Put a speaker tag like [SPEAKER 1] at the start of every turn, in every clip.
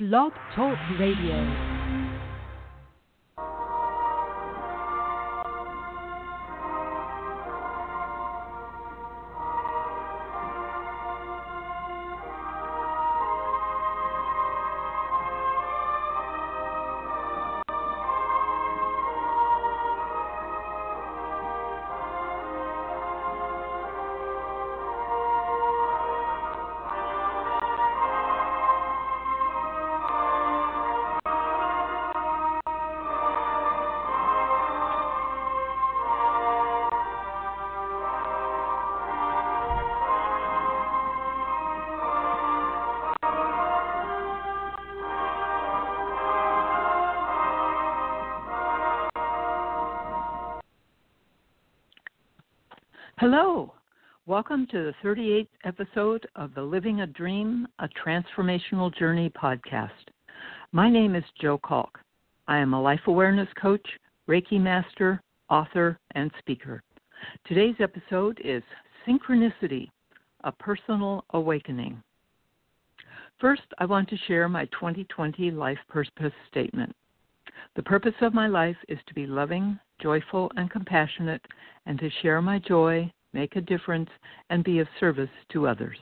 [SPEAKER 1] Blog Talk Radio. Hello. Welcome to the 38th episode of the Living a Dream, a Transformational Journey podcast. My name is Jo Calk. I am a life awareness coach, Reiki master, author, and speaker. Today's episode is Synchronicity, a Personal Awakening. First, I want to share my 2020 life purpose statement. The purpose of my life is to be loving, joyful, and compassionate, and to share my joy, make a difference, and be of service to others.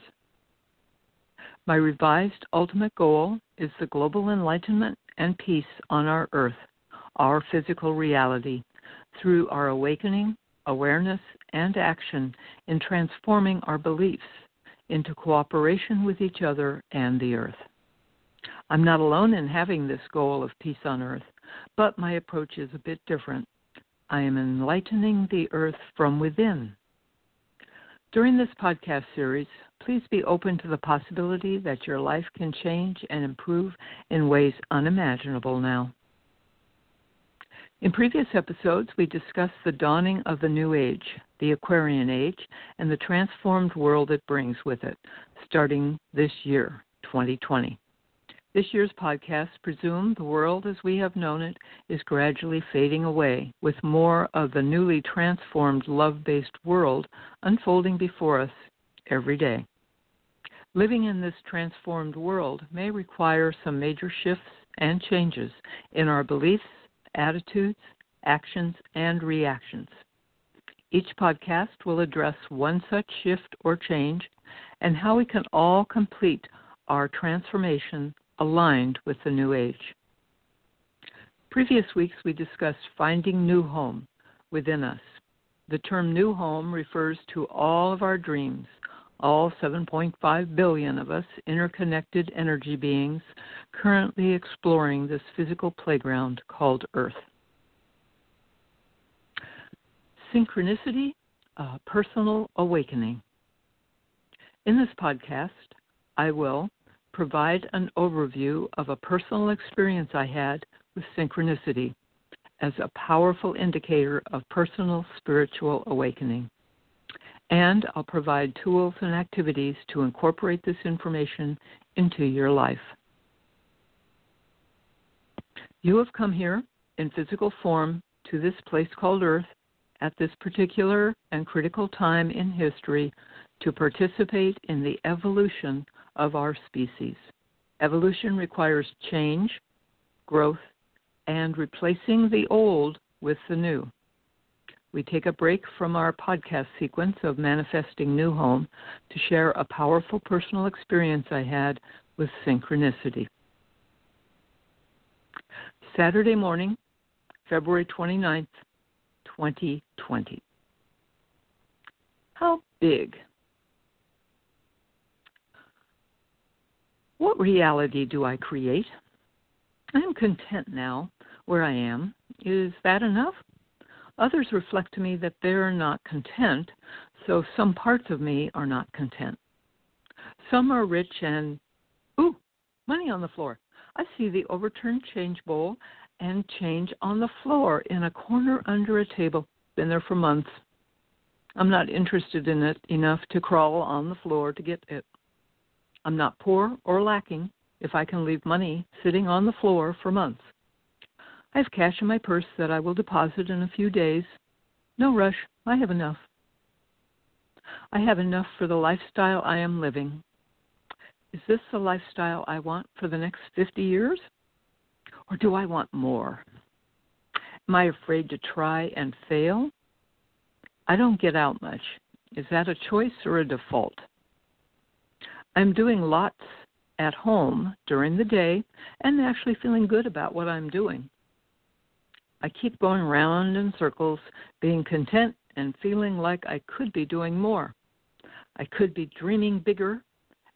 [SPEAKER 1] My revised ultimate goal is the global enlightenment and peace on our earth, our physical reality, through our awakening, awareness, and action in transforming our beliefs into cooperation with each other and the earth. I'm not alone in having this goal of peace on earth, but my approach is a bit different. I am enlightening the earth from within. During this podcast series, please be open to the possibility that your life can change and improve in ways unimaginable now. In previous episodes, we discussed the dawning of the new age, the Aquarian age, and the transformed world it brings with it, starting this year, 2020. This year's podcast presumed the world as we have known it is gradually fading away, with more of the newly transformed love based world unfolding before us every day. Living in this transformed world may require some major shifts and changes in our beliefs, attitudes, actions, and reactions. Each podcast will address one such shift or change and how we can all complete our transformation aligned with the New Age. Previous weeks we discussed finding new home within us. The term new home refers to all of our dreams, all 7.5 billion of us interconnected energy beings currently exploring this physical playground called Earth. Synchronicity, a personal awakening. In this podcast, I will provide an overview of a personal experience I had with synchronicity as a powerful indicator of personal spiritual awakening. And I'll provide tools and activities to incorporate this information into your life. You have come here in physical form to this place called Earth at this particular and critical time in history to participate in the evolution of our species. Evolution requires change, growth, and replacing the old with the new. We take a break from our podcast sequence of Manifesting New Home to share a powerful personal experience I had with synchronicity. Saturday morning, February 29th, 2020. How big What reality do I create? I am content now where I am. Is that enough? Others reflect to me that they're not content, so some parts of me are not content. Some are rich and, ooh, money on the floor. I see the overturned change bowl and change on the floor in a corner under a table. Been there for months. I'm not interested in it enough to crawl on the floor to get it. I'm not poor or lacking if I can leave money sitting on the floor for months. I have cash in my purse that I will deposit in a few days. No rush, I have enough. I have enough for the lifestyle I am living. Is this the lifestyle I want for the next 50 years? Or do I want more? Am I afraid to try and fail? I don't get out much. Is that a choice or a default? I'm doing lots at home during the day and actually feeling good about what I'm doing. I keep going round in circles, being content and feeling like I could be doing more. I could be dreaming bigger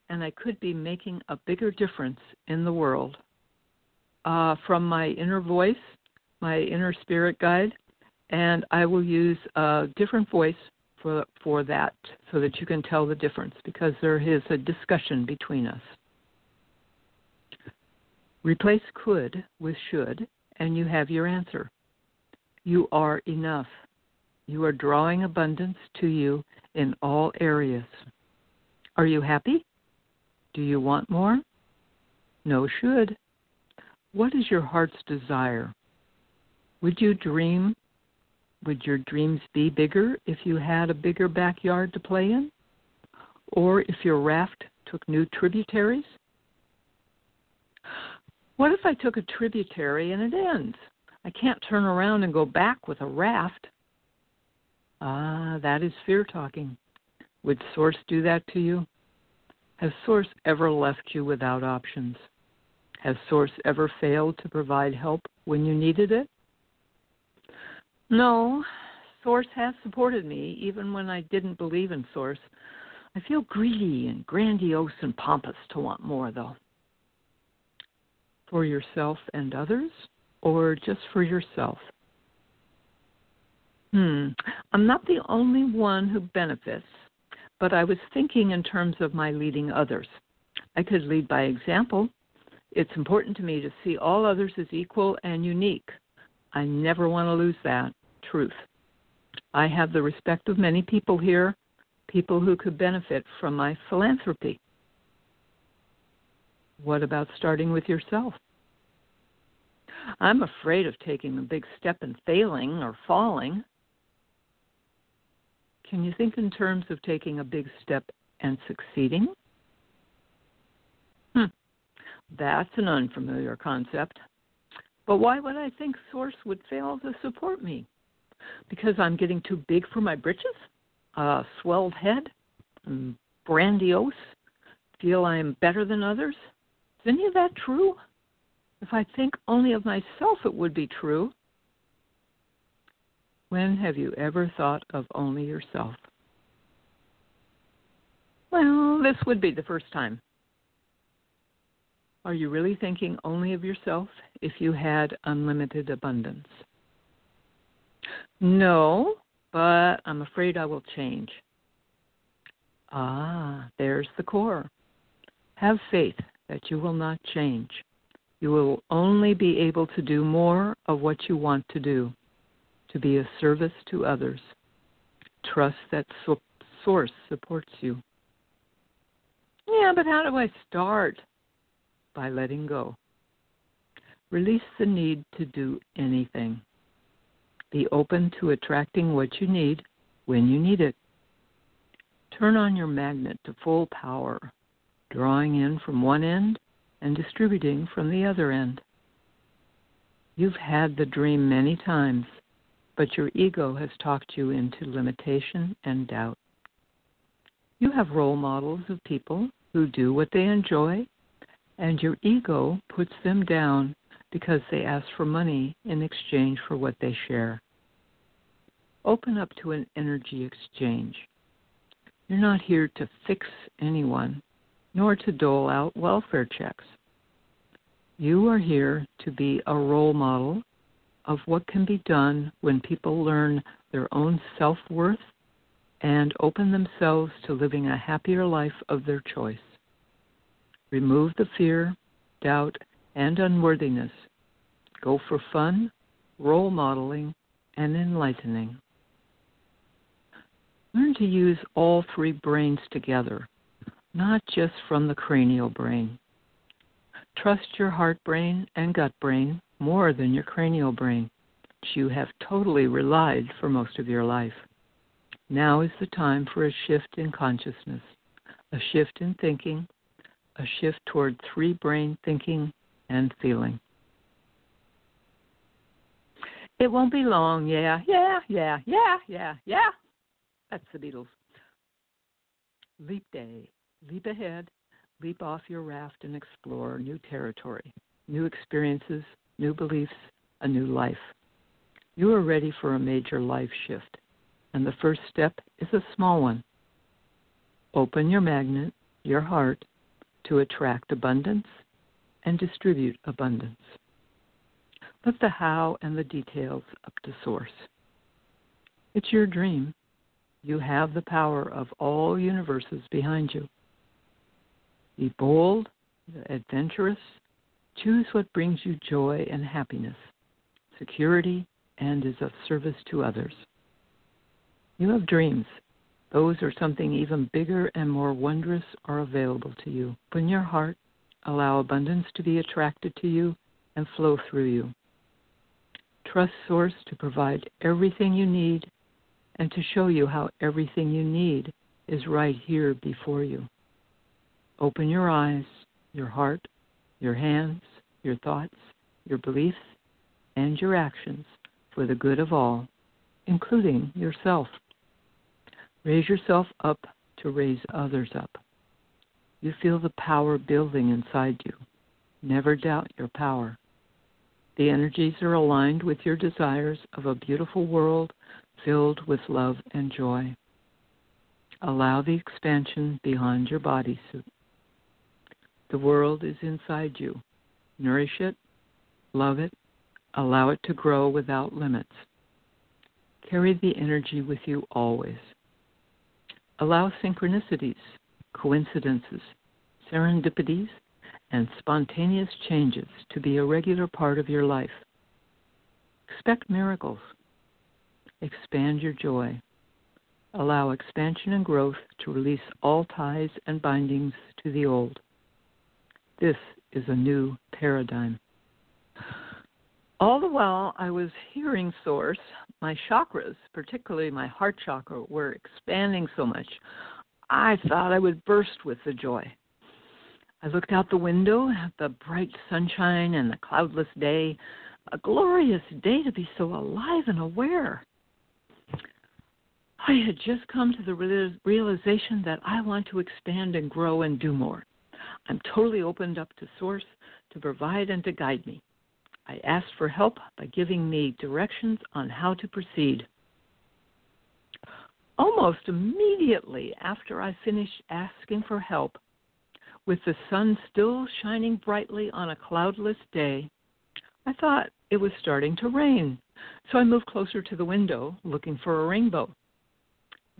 [SPEAKER 1] and I could be making a bigger difference in the world. Uh, from my inner voice, my inner spirit guide, and I will use a different voice for for that so that you can tell the difference because there is a discussion between us. Replace could with should and you have your answer. You are enough. You are drawing abundance to you in all areas. Are you happy? Do you want more? No should. What is your heart's desire? Would you dream? Would your dreams be bigger if you had a bigger backyard to play in? Or if your raft took new tributaries? What if I took a tributary and it ends? I can't turn around and go back with a raft. Ah, that is fear talking. Would Source do that to you? Has Source ever left you without options? Has Source ever failed to provide help when you needed it? No, Source has supported me even when I didn't believe in Source. I feel greedy and grandiose and pompous to want more, though. For yourself and others, or just for yourself? Hmm, I'm not the only one who benefits, but I was thinking in terms of my leading others. I could lead by example. It's important to me to see all others as equal and unique. I never want to lose that truth. I have the respect of many people here, people who could benefit from my philanthropy. What about starting with yourself? I'm afraid of taking a big step and failing or falling. Can you think in terms of taking a big step and succeeding? Hmm. That's an unfamiliar concept. But why would I think Source would fail to support me? Because I'm getting too big for my britches, uh, swelled head, and grandiose, feel I am better than others. Is any of that true? If I think only of myself, it would be true. When have you ever thought of only yourself? Well, this would be the first time. Are you really thinking only of yourself if you had unlimited abundance? No, but I'm afraid I will change. Ah, there's the core. Have faith that you will not change. You will only be able to do more of what you want to do, to be a service to others. Trust that Source supports you. Yeah, but how do I start? By letting go. Release the need to do anything. Be open to attracting what you need when you need it. Turn on your magnet to full power, drawing in from one end and distributing from the other end. You've had the dream many times, but your ego has talked you into limitation and doubt. You have role models of people who do what they enjoy, and your ego puts them down because they ask for money in exchange for what they share. Open up to an energy exchange. You're not here to fix anyone, nor to dole out welfare checks. You are here to be a role model of what can be done when people learn their own self worth and open themselves to living a happier life of their choice. Remove the fear, doubt, and unworthiness Go for fun, role modeling, and enlightening. Learn to use all three brains together, not just from the cranial brain. Trust your heart brain and gut brain more than your cranial brain, which you have totally relied for most of your life. Now is the time for a shift in consciousness, a shift in thinking, a shift toward three brain thinking and feeling. It won't be long, yeah, yeah, yeah, yeah, yeah, yeah. That's the Beatles. Leap day. Leap ahead. Leap off your raft and explore new territory, new experiences, new beliefs, a new life. You are ready for a major life shift, and the first step is a small one. Open your magnet, your heart, to attract abundance and distribute abundance. Let the how and the details up to source. It's your dream. You have the power of all universes behind you. Be bold, adventurous, choose what brings you joy and happiness, security, and is of service to others. You have dreams. Those or something even bigger and more wondrous are available to you. Open your heart, allow abundance to be attracted to you and flow through you. Trust Source to provide everything you need and to show you how everything you need is right here before you. Open your eyes, your heart, your hands, your thoughts, your beliefs, and your actions for the good of all, including yourself. Raise yourself up to raise others up. You feel the power building inside you. Never doubt your power. The energies are aligned with your desires of a beautiful world filled with love and joy. Allow the expansion beyond your bodysuit. The world is inside you. Nourish it, love it, allow it to grow without limits. Carry the energy with you always. Allow synchronicities, coincidences, serendipities, and spontaneous changes to be a regular part of your life. Expect miracles. Expand your joy. Allow expansion and growth to release all ties and bindings to the old. This is a new paradigm. All the while I was hearing Source, my chakras, particularly my heart chakra, were expanding so much, I thought I would burst with the joy. I looked out the window at the bright sunshine and the cloudless day. A glorious day to be so alive and aware. I had just come to the realization that I want to expand and grow and do more. I'm totally opened up to Source to provide and to guide me. I asked for help by giving me directions on how to proceed. Almost immediately after I finished asking for help, with the sun still shining brightly on a cloudless day, I thought it was starting to rain, so I moved closer to the window looking for a rainbow.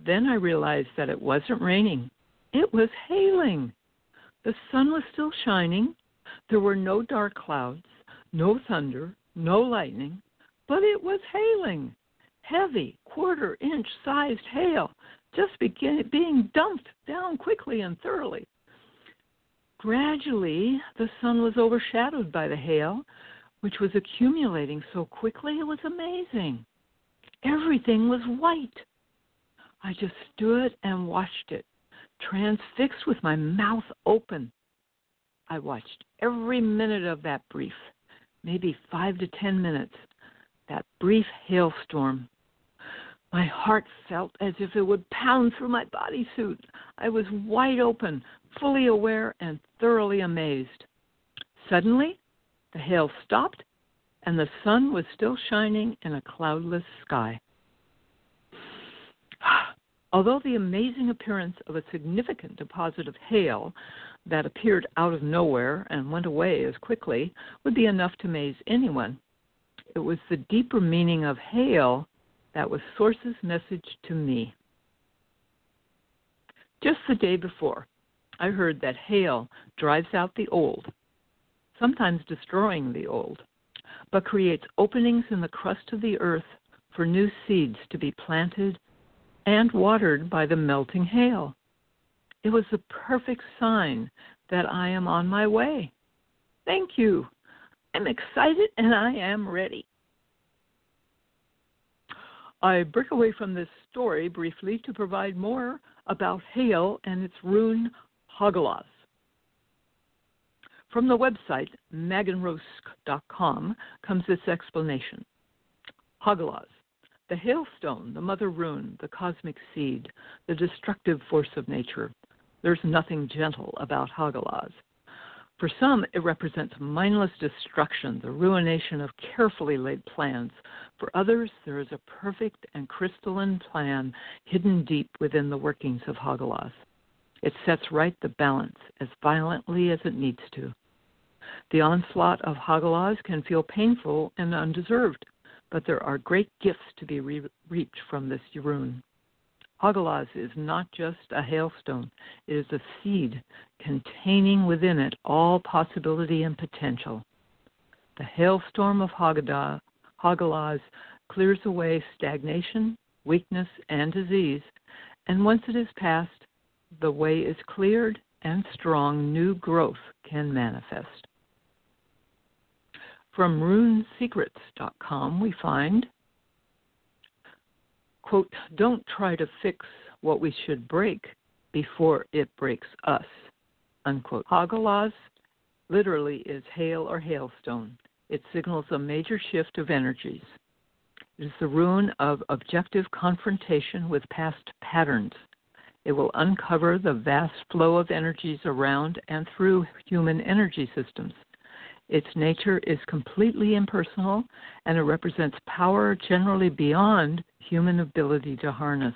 [SPEAKER 1] Then I realized that it wasn't raining, it was hailing. The sun was still shining, there were no dark clouds, no thunder, no lightning, but it was hailing. Heavy, quarter inch sized hail just begin, being dumped down quickly and thoroughly. Gradually, the sun was overshadowed by the hail, which was accumulating so quickly it was amazing. Everything was white. I just stood and watched it, transfixed with my mouth open. I watched every minute of that brief, maybe five to ten minutes, that brief hailstorm. My heart felt as if it would pound through my bodysuit. I was wide open, fully aware and thoroughly amazed. Suddenly, the hail stopped and the sun was still shining in a cloudless sky. Although the amazing appearance of a significant deposit of hail that appeared out of nowhere and went away as quickly would be enough to amaze anyone, it was the deeper meaning of hail that was Source's message to me. Just the day before, I heard that hail drives out the old, sometimes destroying the old, but creates openings in the crust of the earth for new seeds to be planted and watered by the melting hail. It was the perfect sign that I am on my way. Thank you. I'm excited and I am ready. I break away from this story briefly to provide more about hail and its rune Hagalaz. From the website magenrosk.com comes this explanation. Hagalaz, the hailstone, the mother rune, the cosmic seed, the destructive force of nature. There's nothing gentle about Hagalaz. For some, it represents mindless destruction, the ruination of carefully laid plans. For others, there is a perfect and crystalline plan hidden deep within the workings of Hagalaz. It sets right the balance as violently as it needs to. The onslaught of Hagalaz can feel painful and undeserved but there are great gifts to be re- reaped from this rune. Hagalaz is not just a hailstone, it is a seed containing within it all possibility and potential. The hailstorm of Hagalaz clears away stagnation, weakness, and disease, and once it is passed, the way is cleared and strong new growth can manifest. From runesecrets.com, we find, quote, don't try to fix what we should break before it breaks us, unquote. Hagalaz literally is hail or hailstone. It signals a major shift of energies. It is the rune of objective confrontation with past patterns. It will uncover the vast flow of energies around and through human energy systems. Its nature is completely impersonal and it represents power generally beyond human ability to harness.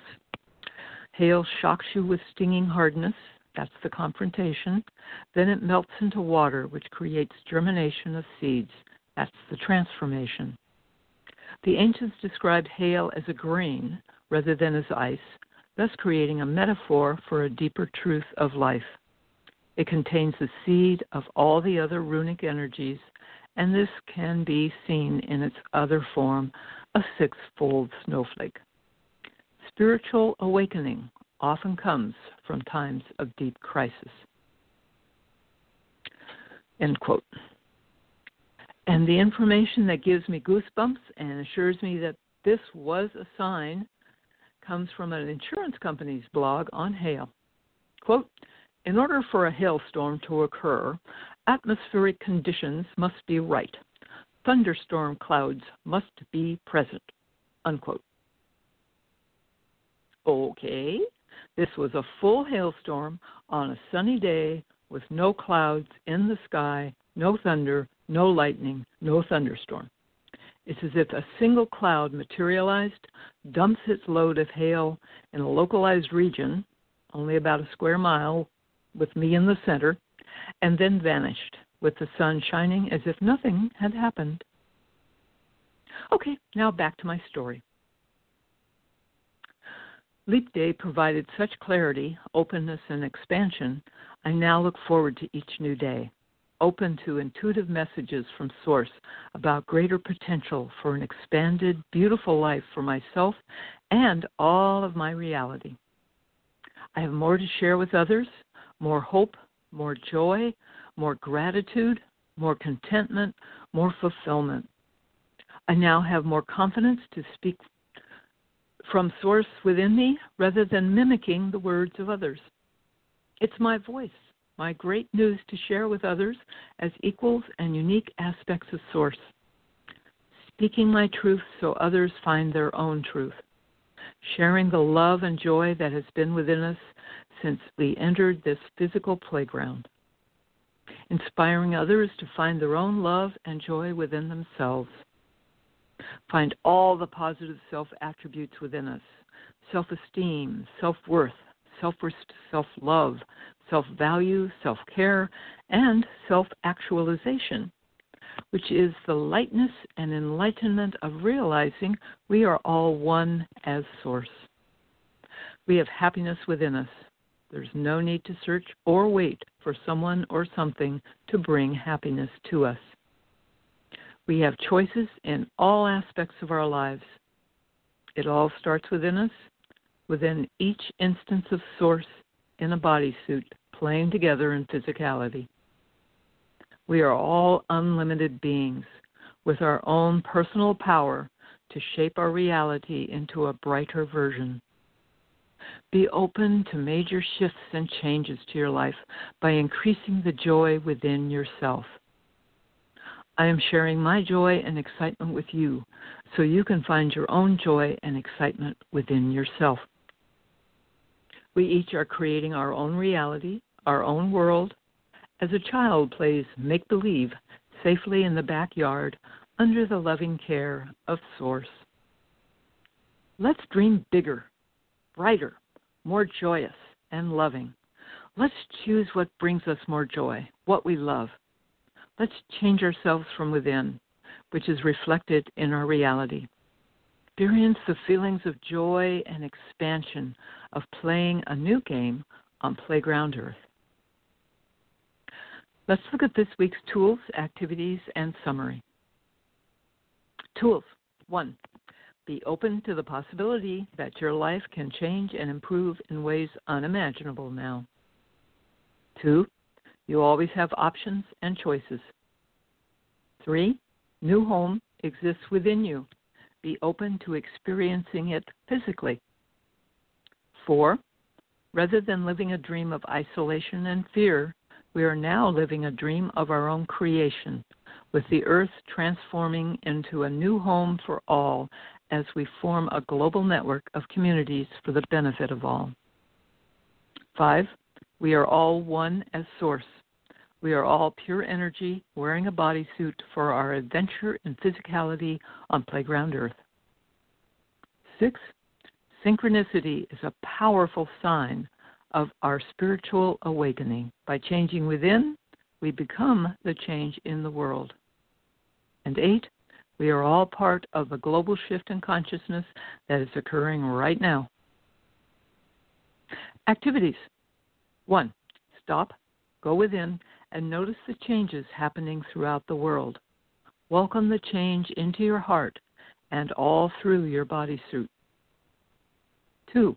[SPEAKER 1] Hail shocks you with stinging hardness, that's the confrontation. Then it melts into water, which creates germination of seeds, that's the transformation. The ancients described hail as a grain rather than as ice, thus creating a metaphor for a deeper truth of life. It contains the seed of all the other runic energies, and this can be seen in its other form, a sixfold snowflake. Spiritual awakening often comes from times of deep crisis. End quote. And the information that gives me goosebumps and assures me that this was a sign comes from an insurance company's blog on hail. Quote, in order for a hailstorm to occur, atmospheric conditions must be right. Thunderstorm clouds must be present. Unquote. Okay, this was a full hailstorm on a sunny day with no clouds in the sky, no thunder, no lightning, no thunderstorm. It's as if a single cloud materialized, dumps its load of hail in a localized region, only about a square mile with me in the center, and then vanished with the sun shining as if nothing had happened. Okay, now back to my story. Leap Day provided such clarity, openness, and expansion. I now look forward to each new day, open to intuitive messages from Source about greater potential for an expanded, beautiful life for myself and all of my reality. I have more to share with others more hope, more joy, more gratitude, more contentment, more fulfillment. I now have more confidence to speak from source within me rather than mimicking the words of others. It's my voice, my great news to share with others as equals and unique aspects of source. Speaking my truth so others find their own truth. Sharing the love and joy that has been within us since we entered this physical playground, inspiring others to find their own love and joy within themselves. Find all the positive self attributes within us self esteem, self worth, self love, self value, self care, and self actualization, which is the lightness and enlightenment of realizing we are all one as Source. We have happiness within us there's no need to search or wait for someone or something to bring happiness to us. We have choices in all aspects of our lives. It all starts within us, within each instance of source in a bodysuit playing together in physicality. We are all unlimited beings with our own personal power to shape our reality into a brighter version. Be open to major shifts and changes to your life by increasing the joy within yourself. I am sharing my joy and excitement with you so you can find your own joy and excitement within yourself. We each are creating our own reality, our own world, as a child plays make believe safely in the backyard under the loving care of Source. Let's dream bigger, brighter, more joyous, and loving. Let's choose what brings us more joy, what we love. Let's change ourselves from within, which is reflected in our reality. Experience the feelings of joy and expansion of playing a new game on Playground Earth. Let's look at this week's tools, activities, and summary. Tools 1. Be open to the possibility that your life can change and improve in ways unimaginable now. 2. You always have options and choices. 3. New home exists within you. Be open to experiencing it physically. 4. Rather than living a dream of isolation and fear, we are now living a dream of our own creation, with the earth transforming into a new home for all as we form a global network of communities for the benefit of all. Five, we are all one as source. We are all pure energy wearing a bodysuit for our adventure in physicality on Playground Earth. Six, synchronicity is a powerful sign of our spiritual awakening. By changing within, we become the change in the world. And eight, we are all part of a global shift in consciousness that is occurring right now. Activities. One, stop, go within, and notice the changes happening throughout the world. Welcome the change into your heart and all through your bodysuit. Two,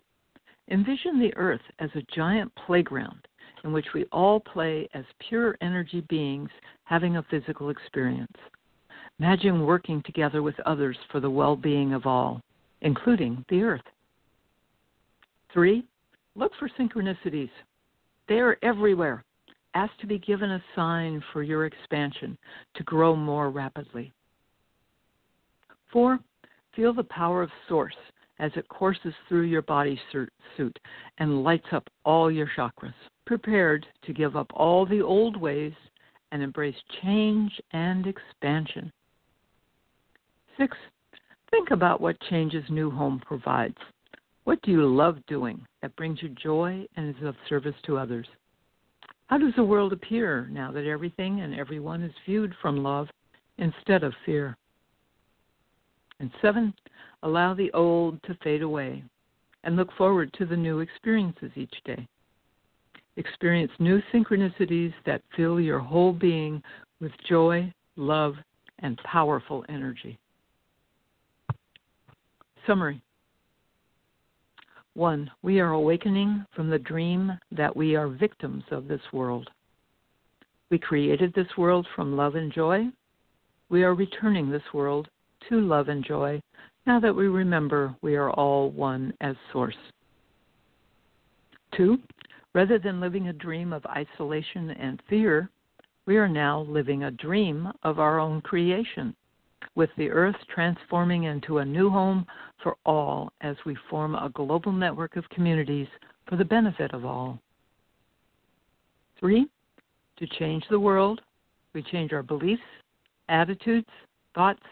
[SPEAKER 1] Envision the earth as a giant playground in which we all play as pure energy beings having a physical experience. Imagine working together with others for the well being of all, including the earth. Three, look for synchronicities. They are everywhere. Ask to be given a sign for your expansion to grow more rapidly. Four, feel the power of Source as it courses through your body suit and lights up all your chakras, prepared to give up all the old ways and embrace change and expansion. Six, think about what changes New Home provides. What do you love doing that brings you joy and is of service to others? How does the world appear now that everything and everyone is viewed from love instead of fear? And seven, allow the old to fade away and look forward to the new experiences each day. Experience new synchronicities that fill your whole being with joy, love, and powerful energy. Summary 1. We are awakening from the dream that we are victims of this world. We created this world from love and joy. We are returning this world to love and joy now that we remember we are all one as Source. Two, rather than living a dream of isolation and fear, we are now living a dream of our own creation, with the earth transforming into a new home for all as we form a global network of communities for the benefit of all. Three, to change the world, we change our beliefs, attitudes, thoughts,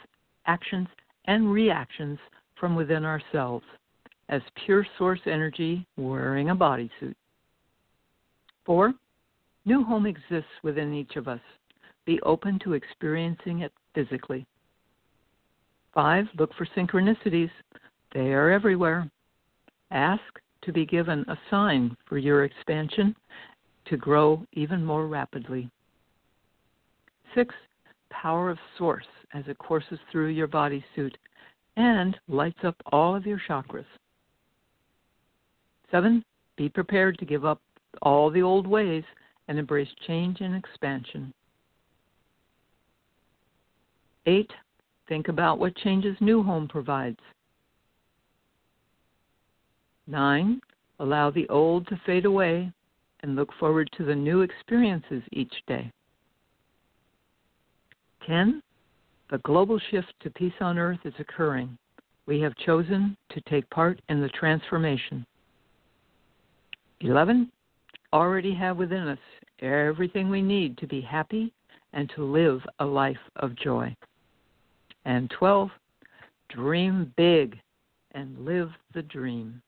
[SPEAKER 1] actions, and reactions from within ourselves as pure source energy wearing a bodysuit. Four, new home exists within each of us. Be open to experiencing it physically. Five, look for synchronicities. They are everywhere. Ask to be given a sign for your expansion to grow even more rapidly. Six, power of source as it courses through your bodysuit and lights up all of your chakras. Seven, be prepared to give up all the old ways and embrace change and expansion. Eight, think about what changes New Home provides. Nine, Allow the old to fade away and look forward to the new experiences each day. 10. The global shift to peace on earth is occurring. We have chosen to take part in the transformation. 11. Already have within us everything we need to be happy and to live a life of joy. And 12. Dream big and live the dream.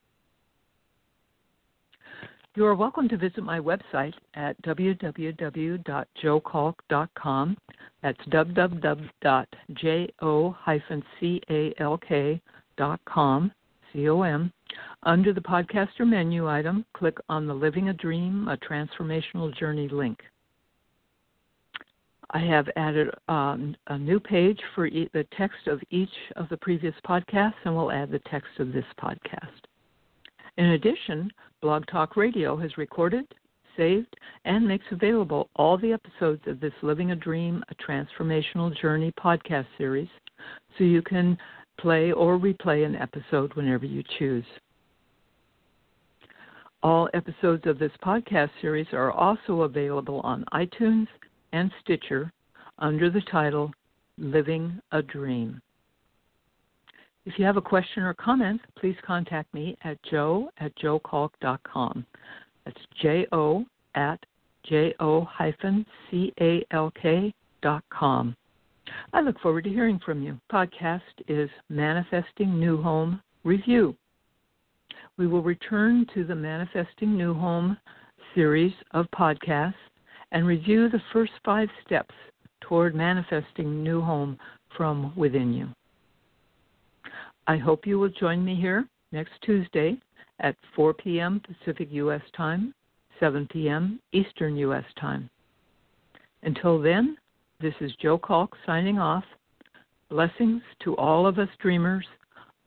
[SPEAKER 1] You are welcome to visit my website at www.jo-calk.com. That's www.jo-calk.com, C-O-M. Under the podcaster menu item, click on the Living a Dream, a Transformational Journey link. I have added um, a new page for e- the text of each of the previous podcasts, and we'll add the text of this podcast. In addition, Blog Talk Radio has recorded, saved, and makes available all the episodes of this Living a Dream, a Transformational Journey podcast series, so you can play or replay an episode whenever you choose. All episodes of this podcast series are also available on iTunes and Stitcher under the title Living a Dream. If you have a question or comment, please contact me at jo at jo-calk.com. That's J O at J O hyphen C A L K dot com. I look forward to hearing from you. Podcast is Manifesting New Home Review. We will return to the Manifesting New Home series of podcasts and review the first five steps toward manifesting new home from within you. I hope you will join me here next Tuesday at 4 p.m. Pacific U.S. time, 7 p.m. Eastern U.S. time. Until then, this is Jo Calk signing off. Blessings to all of us dreamers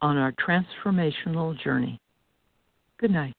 [SPEAKER 1] on our transformational journey. Good night.